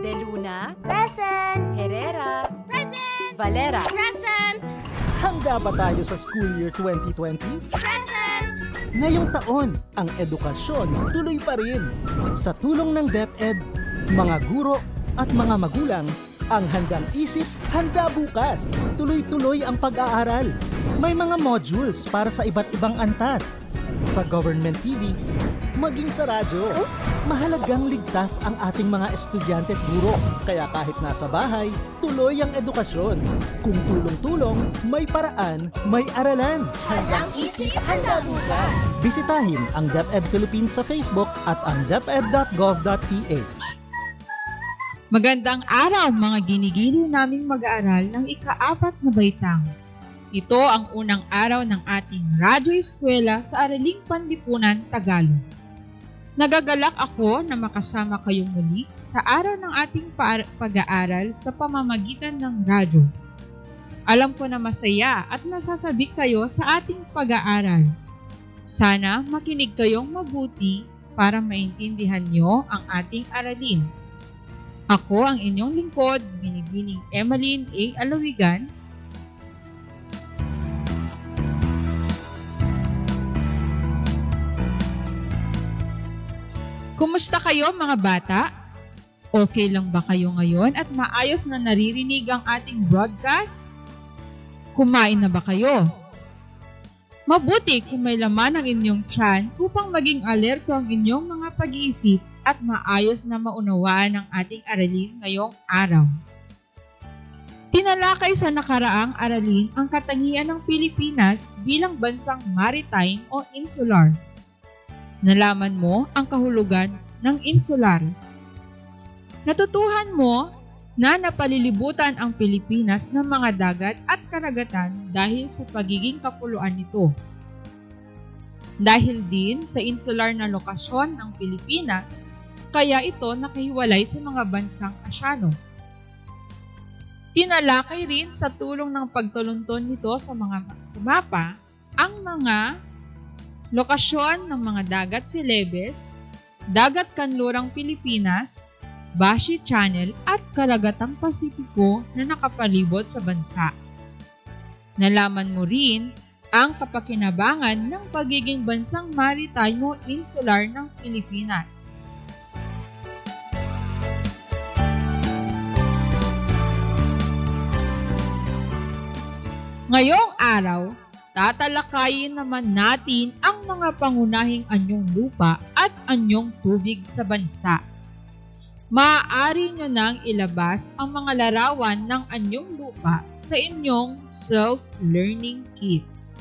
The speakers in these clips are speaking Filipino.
De Luna, Present! Herrera, Present! Valera. Present! Handa ba tayo sa school year 2020? Present! Ngayong taon, ang edukasyon tuloy pa rin. Sa tulong ng DepEd, mga guro at mga magulang, ang handang isip, handa bukas. Tuloy-tuloy ang pag-aaral. May mga modules para sa iba't ibang antas. Sa government TV, maging sa radyo. Mahalagang ligtas ang ating mga estudyante at guro. Kaya kahit nasa bahay, tuloy ang edukasyon. Kung tulong-tulong, may paraan, may aralan. Handang isip, handa bukas! Bisitahin ang DepEd Philippines sa Facebook at ang deped.gov.ph. Magandang araw mga ginigiliw naming mag-aaral ng ikaapat na baitang. Ito ang unang araw ng ating radyo eskwela sa Araling Panlipunan, Tagalog. Nagagalak ako na makasama kayong muli sa araw ng ating pa- pag-aaral sa pamamagitan ng radyo. Alam ko na masaya at nasasabik kayo sa ating pag-aaral. Sana makinig kayong mabuti para maintindihan nyo ang ating aralin. Ako ang inyong lingkod, Binibining Emmeline A. Alawigan. Kumusta kayo mga bata? Okay lang ba kayo ngayon at maayos na naririnig ang ating broadcast? Kumain na ba kayo? Mabuti kung may laman ang inyong tiyan upang maging alerto ang inyong mga pag-iisip at maayos na maunawaan ang ating aralin ngayong araw. Tinalakay sa nakaraang aralin ang katangian ng Pilipinas bilang bansang maritime o insular. Nalaman mo ang kahulugan ng insular. Natutuhan mo na napalilibutan ang Pilipinas ng mga dagat at karagatan dahil sa pagiging kapuluan nito. Dahil din sa insular na lokasyon ng Pilipinas, kaya ito nakahiwalay sa mga bansang Asyano. Tinalakay rin sa tulong ng pagtulunton nito sa mga sa mapa ang mga lokasyon ng mga dagat Celebes, dagat kanlurang Pilipinas, Bashi Channel at Karagatang Pasipiko na nakapalibot sa bansa. Nalaman mo rin ang kapakinabangan ng pagiging bansang maritime o insular ng Pilipinas. Ngayong araw, tatalakayin naman natin ang mga pangunahing anyong lupa at anyong tubig sa bansa. Maaari nyo nang ilabas ang mga larawan ng anyong lupa sa inyong self-learning kits.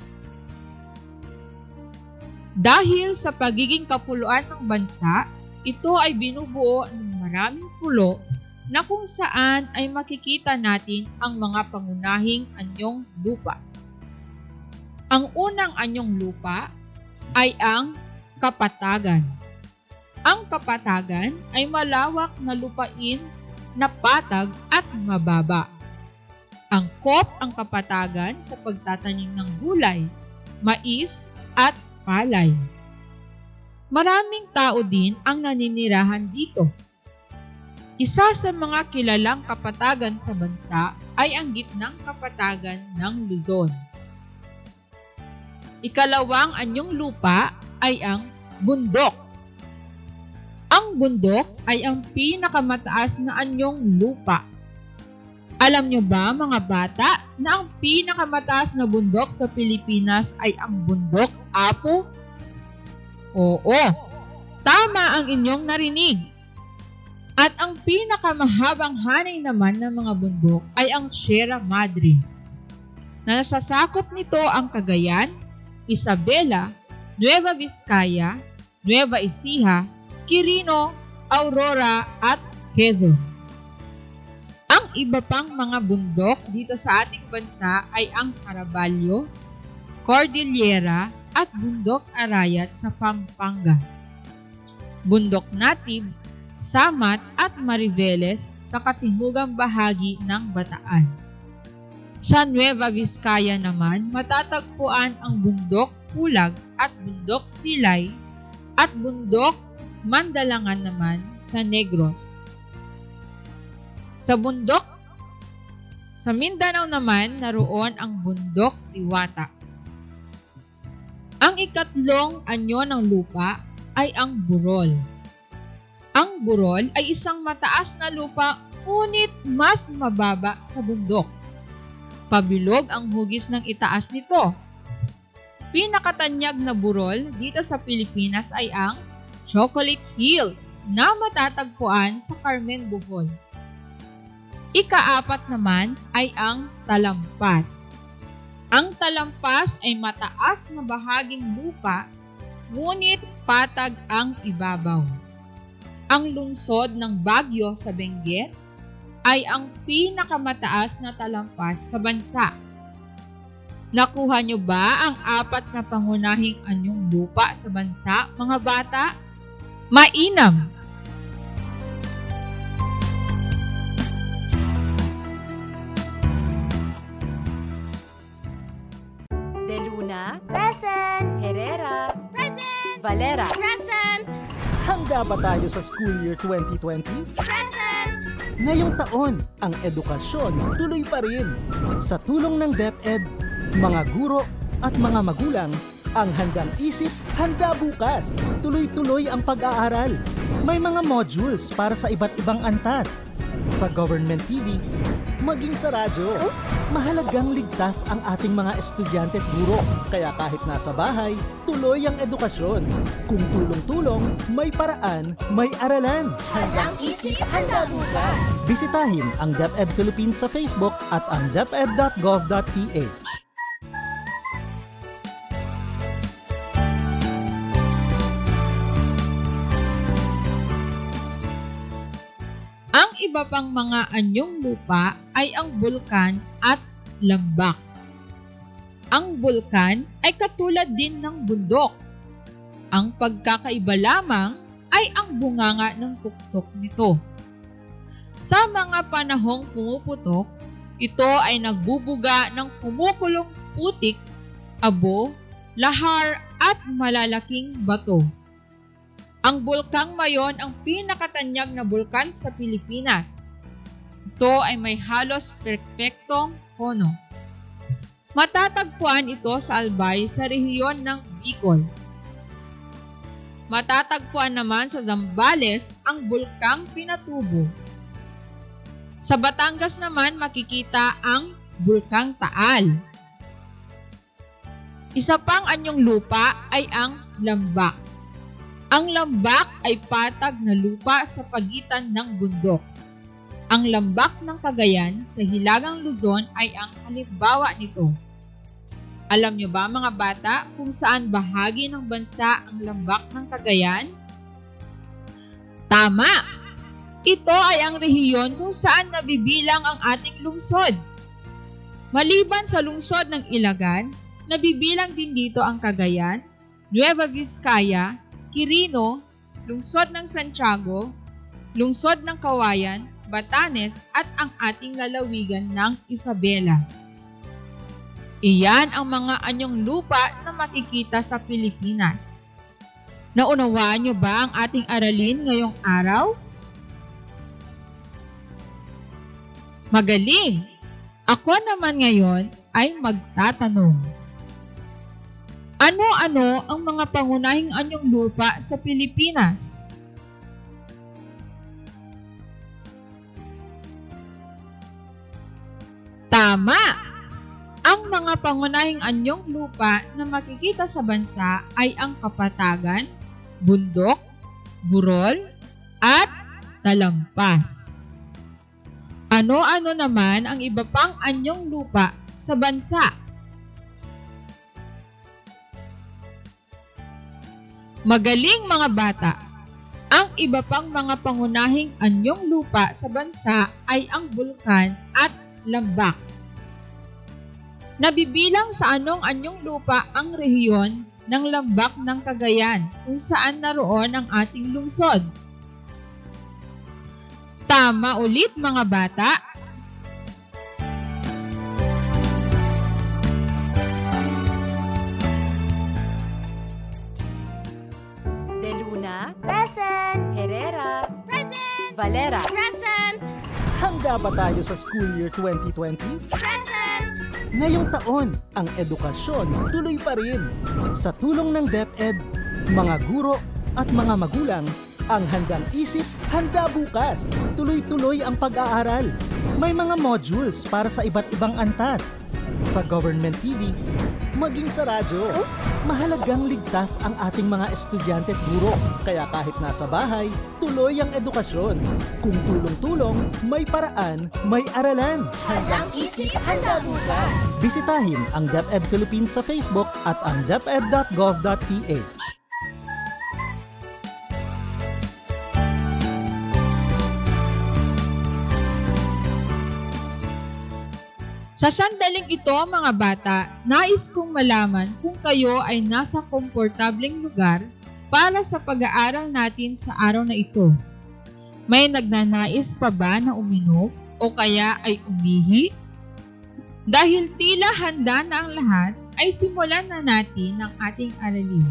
Dahil sa pagiging kapuluan ng bansa, ito ay binubuo ng maraming pulo na kung saan ay makikita natin ang mga pangunahing anyong lupa. Ang unang anyong lupa ay ang kapatagan. Ang kapatagan ay malawak na lupain na patag at mababa. Angkop ang kapatagan sa pagtatanim ng gulay, mais at palay. Maraming tao din ang naninirahan dito. Isa sa mga kilalang kapatagan sa bansa ay ang gitnang kapatagan ng Luzon. Ikalawang anyong lupa ay ang bundok. Ang bundok ay ang pinakamataas na anyong lupa. Alam nyo ba mga bata na ang pinakamataas na bundok sa Pilipinas ay ang bundok Apo? Oo, tama ang inyong narinig. At ang pinakamahabang hanay naman ng mga bundok ay ang Sierra Madre. Na nasasakop nito ang Cagayan, Isabela, Nueva Vizcaya, Nueva Ecija, Quirino, Aurora at Quezon. Ang iba pang mga bundok dito sa ating bansa ay ang Caraballo, Cordillera at Bundok Arayat sa Pampanga. Bundok Native, Samat at Mariveles sa katimugang bahagi ng Bataan. Sa Nueva Vizcaya naman, matatagpuan ang Bundok Pulag at Bundok Silay at Bundok Mandalangan naman sa Negros. Sa bundok, sa Mindanao naman, naroon ang bundok Diwata. Ang ikatlong anyo ng lupa ay ang burol. Ang burol ay isang mataas na lupa ngunit mas mababa sa bundok. Pabilog ang hugis ng itaas nito. Pinakatanyag na burol dito sa Pilipinas ay ang Chocolate Hills na matatagpuan sa Carmen, Bohol. Ikaapat naman ay ang talampas. Ang talampas ay mataas na bahaging lupa, ngunit patag ang ibabaw. Ang lungsod ng Bagyo sa Benguet ay ang pinakamataas na talampas sa bansa. Nakuha nyo ba ang apat na pangunahing anyong lupa sa bansa, mga bata? Mainam! De Luna, Present. Herrera, Present. Valera. Present. Handa ba tayo sa school year 2020? Present. Ngayong taon, ang edukasyon tuloy pa rin. Sa tulong ng DepEd, mga guro at mga magulang, ang handang isip, handa bukas. Tuloy-tuloy ang pag-aaral. May mga modules para sa iba't ibang antas. Sa government TV, maging sa radyo. Mahalagang ligtas ang ating mga estudyante at guro. Kaya kahit nasa bahay, tuloy ang edukasyon. Kung tulong-tulong, may paraan, may aralan. Handang isip, handa bukas. Bisitahin ang DepEd Philippines sa Facebook at ang deped.gov.ph. iba pang mga anyong lupa ay ang bulkan at lambak. Ang bulkan ay katulad din ng bundok. Ang pagkakaiba lamang ay ang bunganga ng tuktok nito. Sa mga panahong pumuputok, ito ay nagbubuga ng kumukulong putik, abo, lahar at malalaking bato. Ang bulkang Mayon ang pinakatanyag na bulkan sa Pilipinas. Ito ay may halos perpektong kono. Matatagpuan ito sa Albay sa rehiyon ng Bicol. Matatagpuan naman sa Zambales ang bulkang Pinatubo. Sa Batangas naman makikita ang bulkang Taal. Isa pang anyong lupa ay ang lambak. Ang lambak ay patag na lupa sa pagitan ng bundok. Ang lambak ng Cagayan sa Hilagang Luzon ay ang halimbawa nito. Alam niyo ba mga bata kung saan bahagi ng bansa ang lambak ng Cagayan? Tama! Ito ay ang rehiyon kung saan nabibilang ang ating lungsod. Maliban sa lungsod ng Ilagan, nabibilang din dito ang Cagayan, Nueva Vizcaya, Quirino, lungsod ng Santiago, lungsod ng Kawayan, Batanes at ang ating lalawigan ng Isabela. Iyan ang mga anyong lupa na makikita sa Pilipinas. Naunawaan niyo ba ang ating aralin ngayong araw? Magaling! Ako naman ngayon ay magtatanong. Ano-ano ang mga pangunahing anyong lupa sa Pilipinas? Tama! Ang mga pangunahing anyong lupa na makikita sa bansa ay ang kapatagan, bundok, burol, at talampas. Ano-ano naman ang iba pang anyong lupa sa bansa? Magaling mga bata! Ang iba pang mga pangunahing anyong lupa sa bansa ay ang bulkan at lambak. Nabibilang sa anong anyong lupa ang rehiyon ng lambak ng Cagayan kung saan naroon ang ating lungsod. Tama ulit mga bata. Valera. Present. Handa ba tayo sa school year 2020? Present! Ngayong taon, ang edukasyon tuloy pa rin. Sa tulong ng DepEd, mga guro at mga magulang ang handang isip, handa bukas. Tuloy-tuloy ang pag-aaral. May mga modules para sa iba't ibang antas. Sa government TV, maging sa radyo. Mahalagang ligtas ang ating mga estudyante at guro. Kaya kahit nasa bahay, tuloy ang edukasyon. Kung tulong-tulong, may paraan, may aralan. Handang isip, handa bukas. Bisitahin ang DepEd Philippines sa Facebook at ang deped.gov.ph. Sa sandaling ito mga bata, nais kong malaman kung kayo ay nasa komportableng lugar para sa pag-aaral natin sa araw na ito. May nagnanais pa ba na uminom o kaya ay umihi? Dahil tila handa na ang lahat, ay simulan na natin ang ating aralin.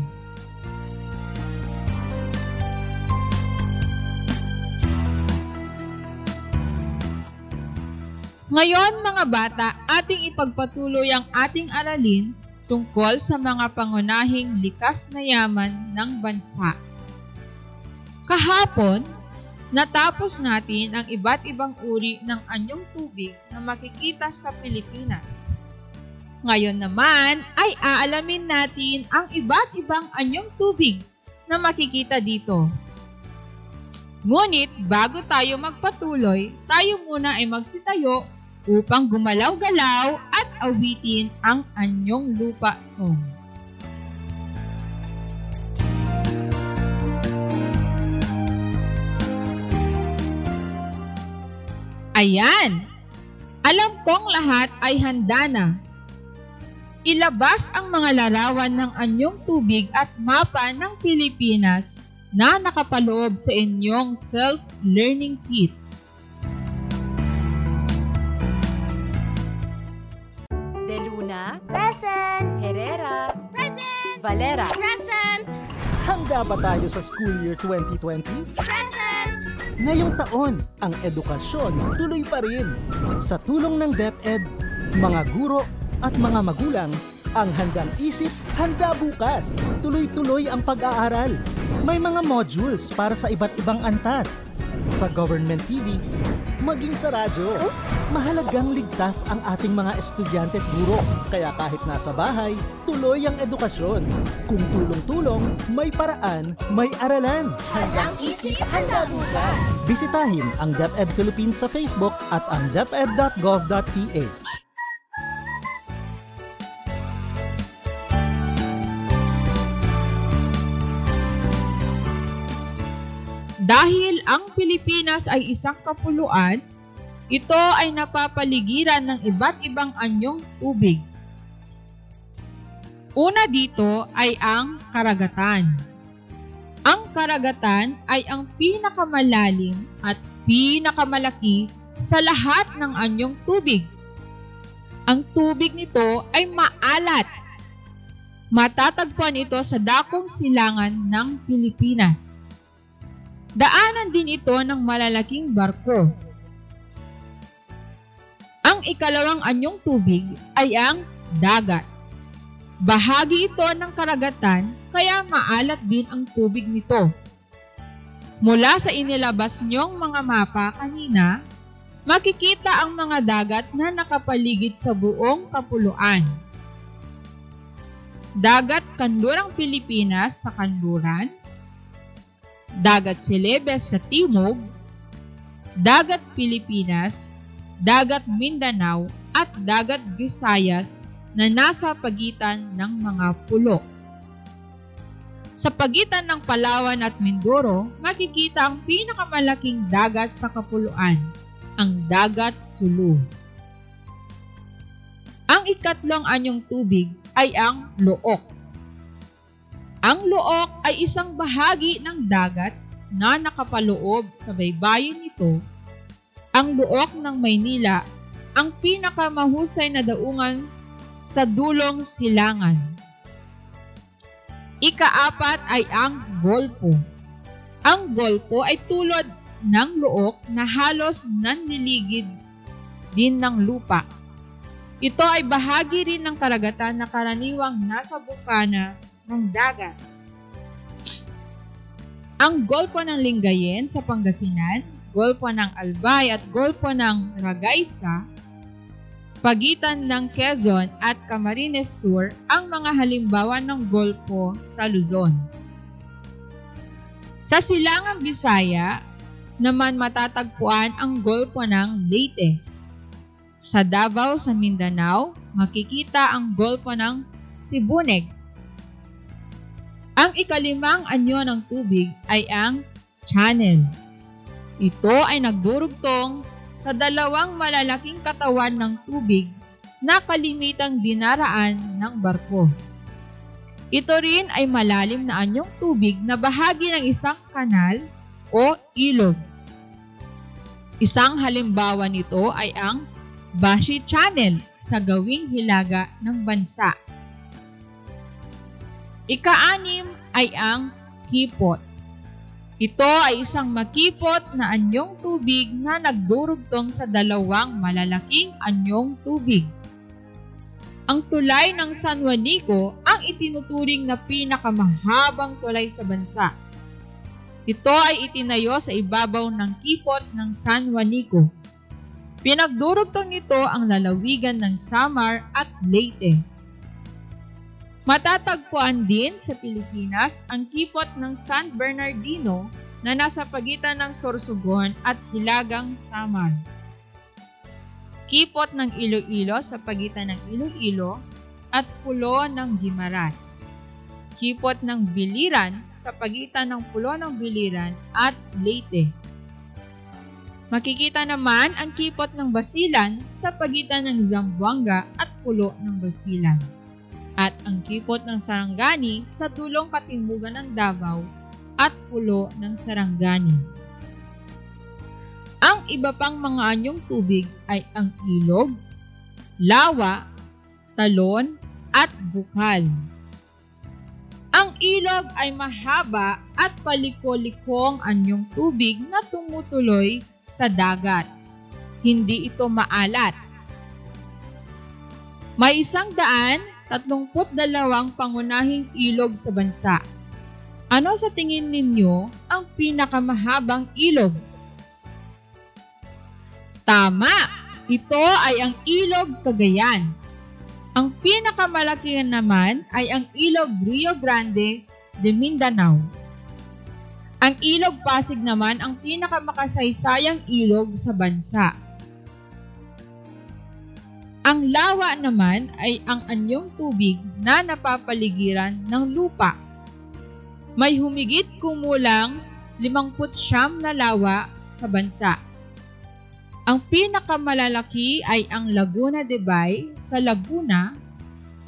Ngayon mga bata, ating ipagpatuloy ang ating aralin tungkol sa mga pangunahing likas na yaman ng bansa. Kahapon, natapos natin ang iba't ibang uri ng anyong tubig na makikita sa Pilipinas. Ngayon naman ay aalamin natin ang iba't ibang anyong tubig na makikita dito. Ngunit bago tayo magpatuloy, tayo muna ay magsitayo upang gumalaw-galaw at awitin ang anyong lupa song. Ayan! Alam kong lahat ay handa na. Ilabas ang mga larawan ng anyong tubig at mapa ng Pilipinas na nakapaloob sa inyong self-learning kit. Luna, Present! Herrera, Present! Valera. Present! Handa ba tayo sa school year 2020? Present! Ngayong taon, ang edukasyon tuloy pa rin. Sa tulong ng DepEd, mga guro at mga magulang ang handang isip, handa bukas. Tuloy-tuloy ang pag-aaral. May mga modules para sa iba't ibang antas. Sa government TV, maging sa radyo. Mahalagang ligtas ang ating mga estudyante at guro. Kaya kahit nasa bahay, tuloy ang edukasyon. Kung tulong-tulong, may paraan, may aralan. Handang isip, handa bukas. Bisitahin ang DepEd Philippines sa Facebook at ang deped.gov.ph. Dahil ang Pilipinas ay isang kapuluan, ito ay napapaligiran ng iba't ibang anyong tubig. Una dito ay ang karagatan. Ang karagatan ay ang pinakamalalim at pinakamalaki sa lahat ng anyong tubig. Ang tubig nito ay maalat. Matatagpuan ito sa dakong silangan ng Pilipinas. Daanan din ito ng malalaking barko. Ang ikalawang anyong tubig ay ang dagat. Bahagi ito ng karagatan kaya maalat din ang tubig nito. Mula sa inilabas niyong mga mapa kanina, makikita ang mga dagat na nakapaligid sa buong kapuluan. Dagat Kanlurang Pilipinas sa kanluran, Dagat Celebes sa timog, Dagat Pilipinas, Dagat Mindanao at Dagat Visayas na nasa pagitan ng mga pulo. Sa pagitan ng Palawan at Mindoro, makikita ang pinakamalaking dagat sa kapuluan, ang Dagat Sulu. Ang ikatlong anyong tubig ay ang Look. Ang Look ay isang bahagi ng dagat na nakapaloob sa baybayin nito. Ang Look ng Maynila ang pinakamahusay na daungan sa dulong silangan. Ikaapat ay ang Golpo. Ang Golpo ay tulad ng luok na halos nanliligid din ng lupa. Ito ay bahagi rin ng karagatan na karaniwang nasa bukana ng dagat. Ang Golpo ng Lingayen sa Pangasinan, Golpo ng Albay at Golpo ng Ragaysa, pagitan ng Quezon at Camarines Sur ang mga halimbawa ng Golpo sa Luzon. Sa Silangang Bisaya, naman matatagpuan ang Golpo ng Leyte. Sa Davao sa Mindanao, makikita ang Golpo ng Sibuneg. Ang ikalimang anyo ng tubig ay ang channel. Ito ay nagdurugtong sa dalawang malalaking katawan ng tubig na kalimitang dinaraan ng barko. Ito rin ay malalim na anyong tubig na bahagi ng isang kanal o ilog. Isang halimbawa nito ay ang Bashi Channel sa gawing hilaga ng bansa. Ika-anim ay ang Kipot. Ito ay isang makipot na anyong tubig na nagdurugtong sa dalawang malalaking anyong tubig. Ang tulay ng San Juanico ang itinuturing na pinakamahabang tulay sa bansa. Ito ay itinayo sa ibabaw ng kipot ng San Juanico. Pinagdurugtong nito ang lalawigan ng Samar at Leyte. Matatagpuan din sa Pilipinas ang kipot ng San Bernardino na nasa pagitan ng Sorsogon at Hilagang Samar. Kipot ng Iloilo sa pagitan ng Iloilo at Pulo ng Gimaras. Kipot ng Biliran sa pagitan ng Pulo ng Biliran at Leyte. Makikita naman ang kipot ng Basilan sa pagitan ng Zamboanga at Pulo ng Basilan at ang kipot ng Sarangani sa tulong katimugan ng Davao at pulo ng Sarangani. Ang iba pang mga anyong tubig ay ang ilog, lawa, talon, at bukal. Ang ilog ay mahaba at paliko-likong anyong tubig na tumutuloy sa dagat. Hindi ito maalat. May isang daan 32 pangunahing ilog sa bansa. Ano sa tingin ninyo ang pinakamahabang ilog? Tama! Ito ay ang ilog Cagayan. Ang pinakamalaki naman ay ang ilog Rio Grande de Mindanao. Ang ilog Pasig naman ang pinakamakasaysayang ilog sa bansa. Ang lawa naman ay ang anyong tubig na napapaligiran ng lupa. May humigit kumulang 59 na lawa sa bansa. Ang pinakamalalaki ay ang Laguna de Bay sa Laguna,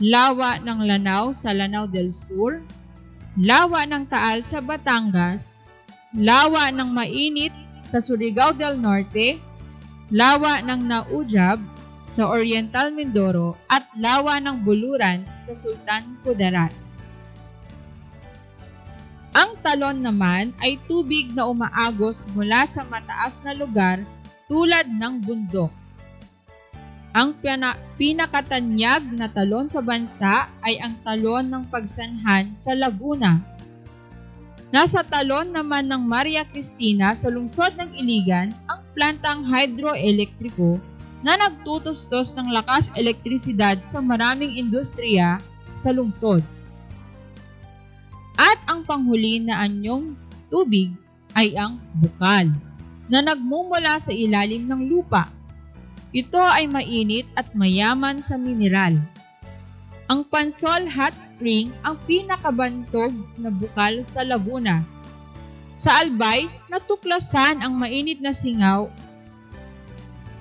lawa ng Lanao sa Lanao del Sur, lawa ng Taal sa Batangas, lawa ng Mainit sa Surigao del Norte, lawa ng Naujab sa Oriental Mindoro at Lawa ng Buluran sa Sultan Kudarat. Ang talon naman ay tubig na umaagos mula sa mataas na lugar tulad ng bundok. Ang pina- pinakatanyag na talon sa bansa ay ang talon ng pagsanhan sa Laguna. Nasa talon naman ng Maria Cristina sa lungsod ng Iligan ang plantang hydroelektriko na nagtutustos ng lakas elektrisidad sa maraming industriya sa lungsod. At ang panghuli na anyong tubig ay ang bukal na nagmumula sa ilalim ng lupa. Ito ay mainit at mayaman sa mineral. Ang Pansol Hot Spring ang pinakabantog na bukal sa Laguna. Sa Albay, natuklasan ang mainit na singaw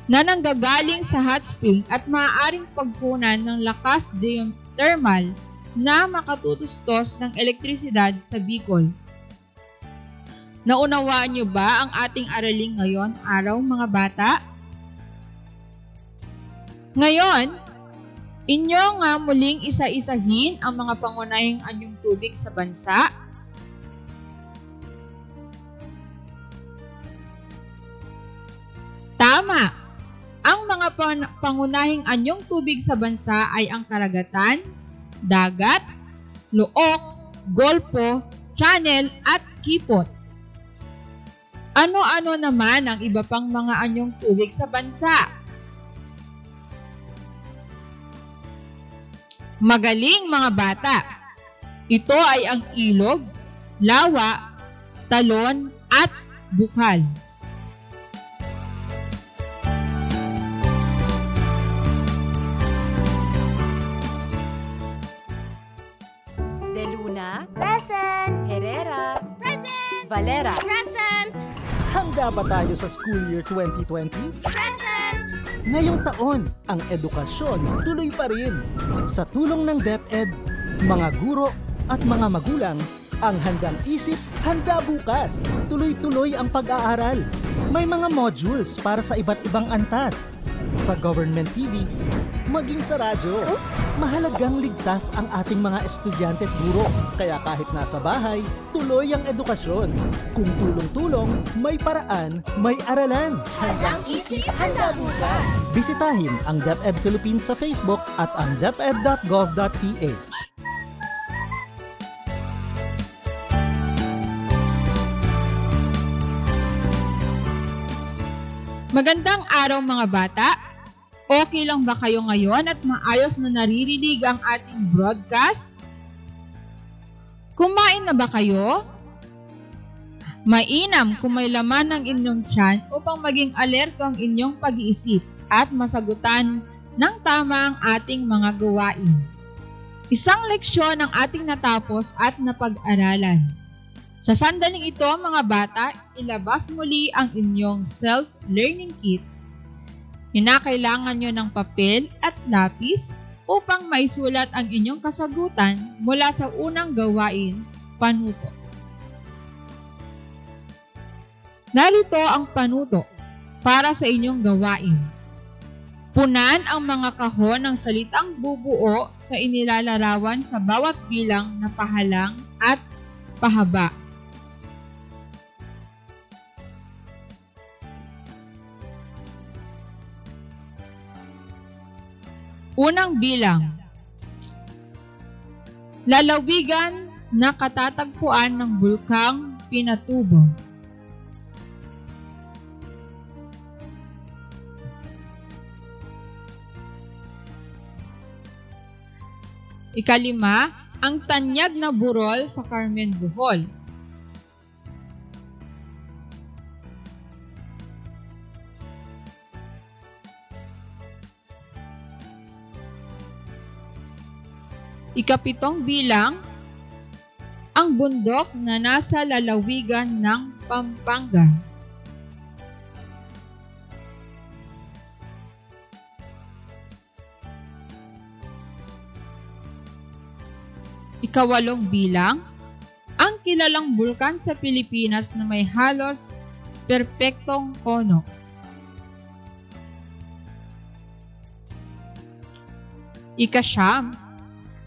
na nanggagaling sa hot spring at maaaring pagkunan ng lakas geothermal na makatutustos ng elektrisidad sa Bicol. Naunawaan niyo ba ang ating araling ngayon araw mga bata? Ngayon, inyo nga muling isa-isahin ang mga pangunahing anyong tubig sa bansa pangunahing anyong tubig sa bansa ay ang karagatan, dagat, luok, golpo, channel at kipot. Ano-ano naman ang iba pang mga anyong tubig sa bansa? Magaling mga bata! Ito ay ang ilog, lawa, talon at bukal. Present. Valera. Present. Handa ba tayo sa school year 2020? Present. Ngayong taon, ang edukasyon tuloy pa rin. Sa tulong ng DepEd, mga guro at mga magulang ang handang isip, handa bukas. Tuloy-tuloy ang pag-aaral. May mga modules para sa iba't ibang antas. Sa government TV, maging sa radyo. Mahalagang ligtas ang ating mga estudyante at guro. Kaya kahit nasa bahay, tuloy ang edukasyon. Kung tulong-tulong, may paraan, may aralan. Handang isip, handa bukas. Bisitahin ang DepEd Philippines sa Facebook at ang deped.gov.ph. Magandang araw mga bata! Okay lang ba kayo ngayon at maayos na naririnig ang ating broadcast? Kumain na ba kayo? Mainam kung may laman ng inyong tiyan upang maging alerto ang inyong pag-iisip at masagutan ng tama ang ating mga gawain. Isang leksyon ang ating natapos at napag-aralan. Sa sandaling ito, mga bata, ilabas muli ang inyong self-learning kit. Kinakailangan nyo ng papel at lapis upang maisulat ang inyong kasagutan mula sa unang gawain, panuto. Narito ang panuto para sa inyong gawain. Punan ang mga kahon ng salitang bubuo sa inilalarawan sa bawat bilang na pahalang at pahaba. Unang bilang. Lalawigan na katatagpuan ng bulkang Pinatubo. Ikalima, ang tanyag na burol sa Carmen Bohol. Ikapitong bilang, ang bundok na nasa lalawigan ng Pampanga. Ikawalong bilang, ang kilalang bulkan sa Pilipinas na may halos perpektong kono. Ikasyam,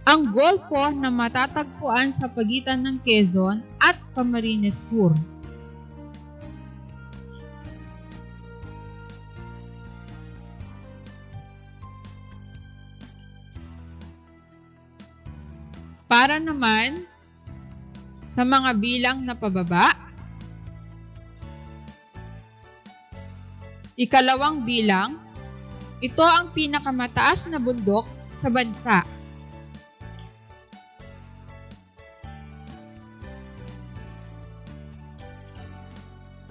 ang golfo na matatagpuan sa pagitan ng Quezon at Camarines Sur. Para naman sa mga bilang na pababa, ikalawang bilang, ito ang pinakamataas na bundok sa bansa.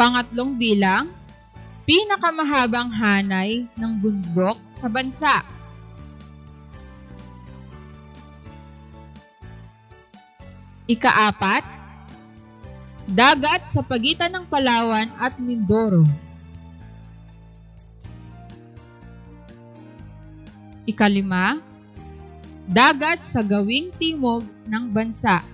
Pangatlong bilang, pinakamahabang hanay ng bundok sa bansa. Ikaapat, dagat sa pagitan ng Palawan at Mindoro. Ikalima, dagat sa gawing timog ng bansa.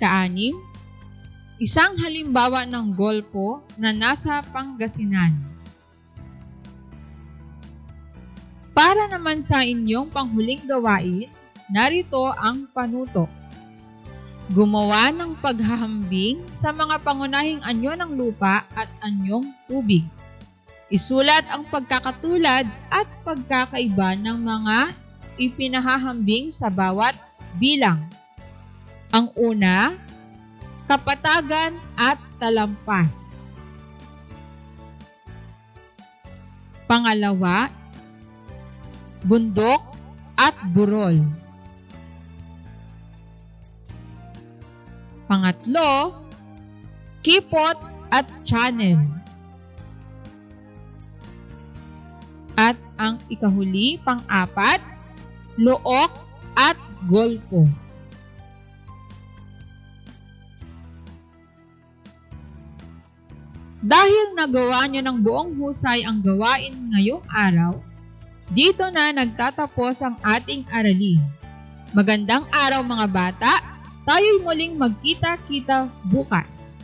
Ikaanim, isang halimbawa ng golpo na nasa Pangasinan. Para naman sa inyong panghuling gawain, narito ang panuto. Gumawa ng paghahambing sa mga pangunahing anyo ng lupa at anyong tubig. Isulat ang pagkakatulad at pagkakaiba ng mga ipinahahambing sa bawat bilang. Ang una, kapatagan at talampas. Pangalawa, bundok at burol. Pangatlo, kipot at channel. At ang ikahuli, pang-apat, look at golpo. Dahil nagawa niyo ng buong husay ang gawain ngayong araw, dito na nagtatapos ang ating aralin. Magandang araw mga bata! Tayo'y muling magkita-kita bukas.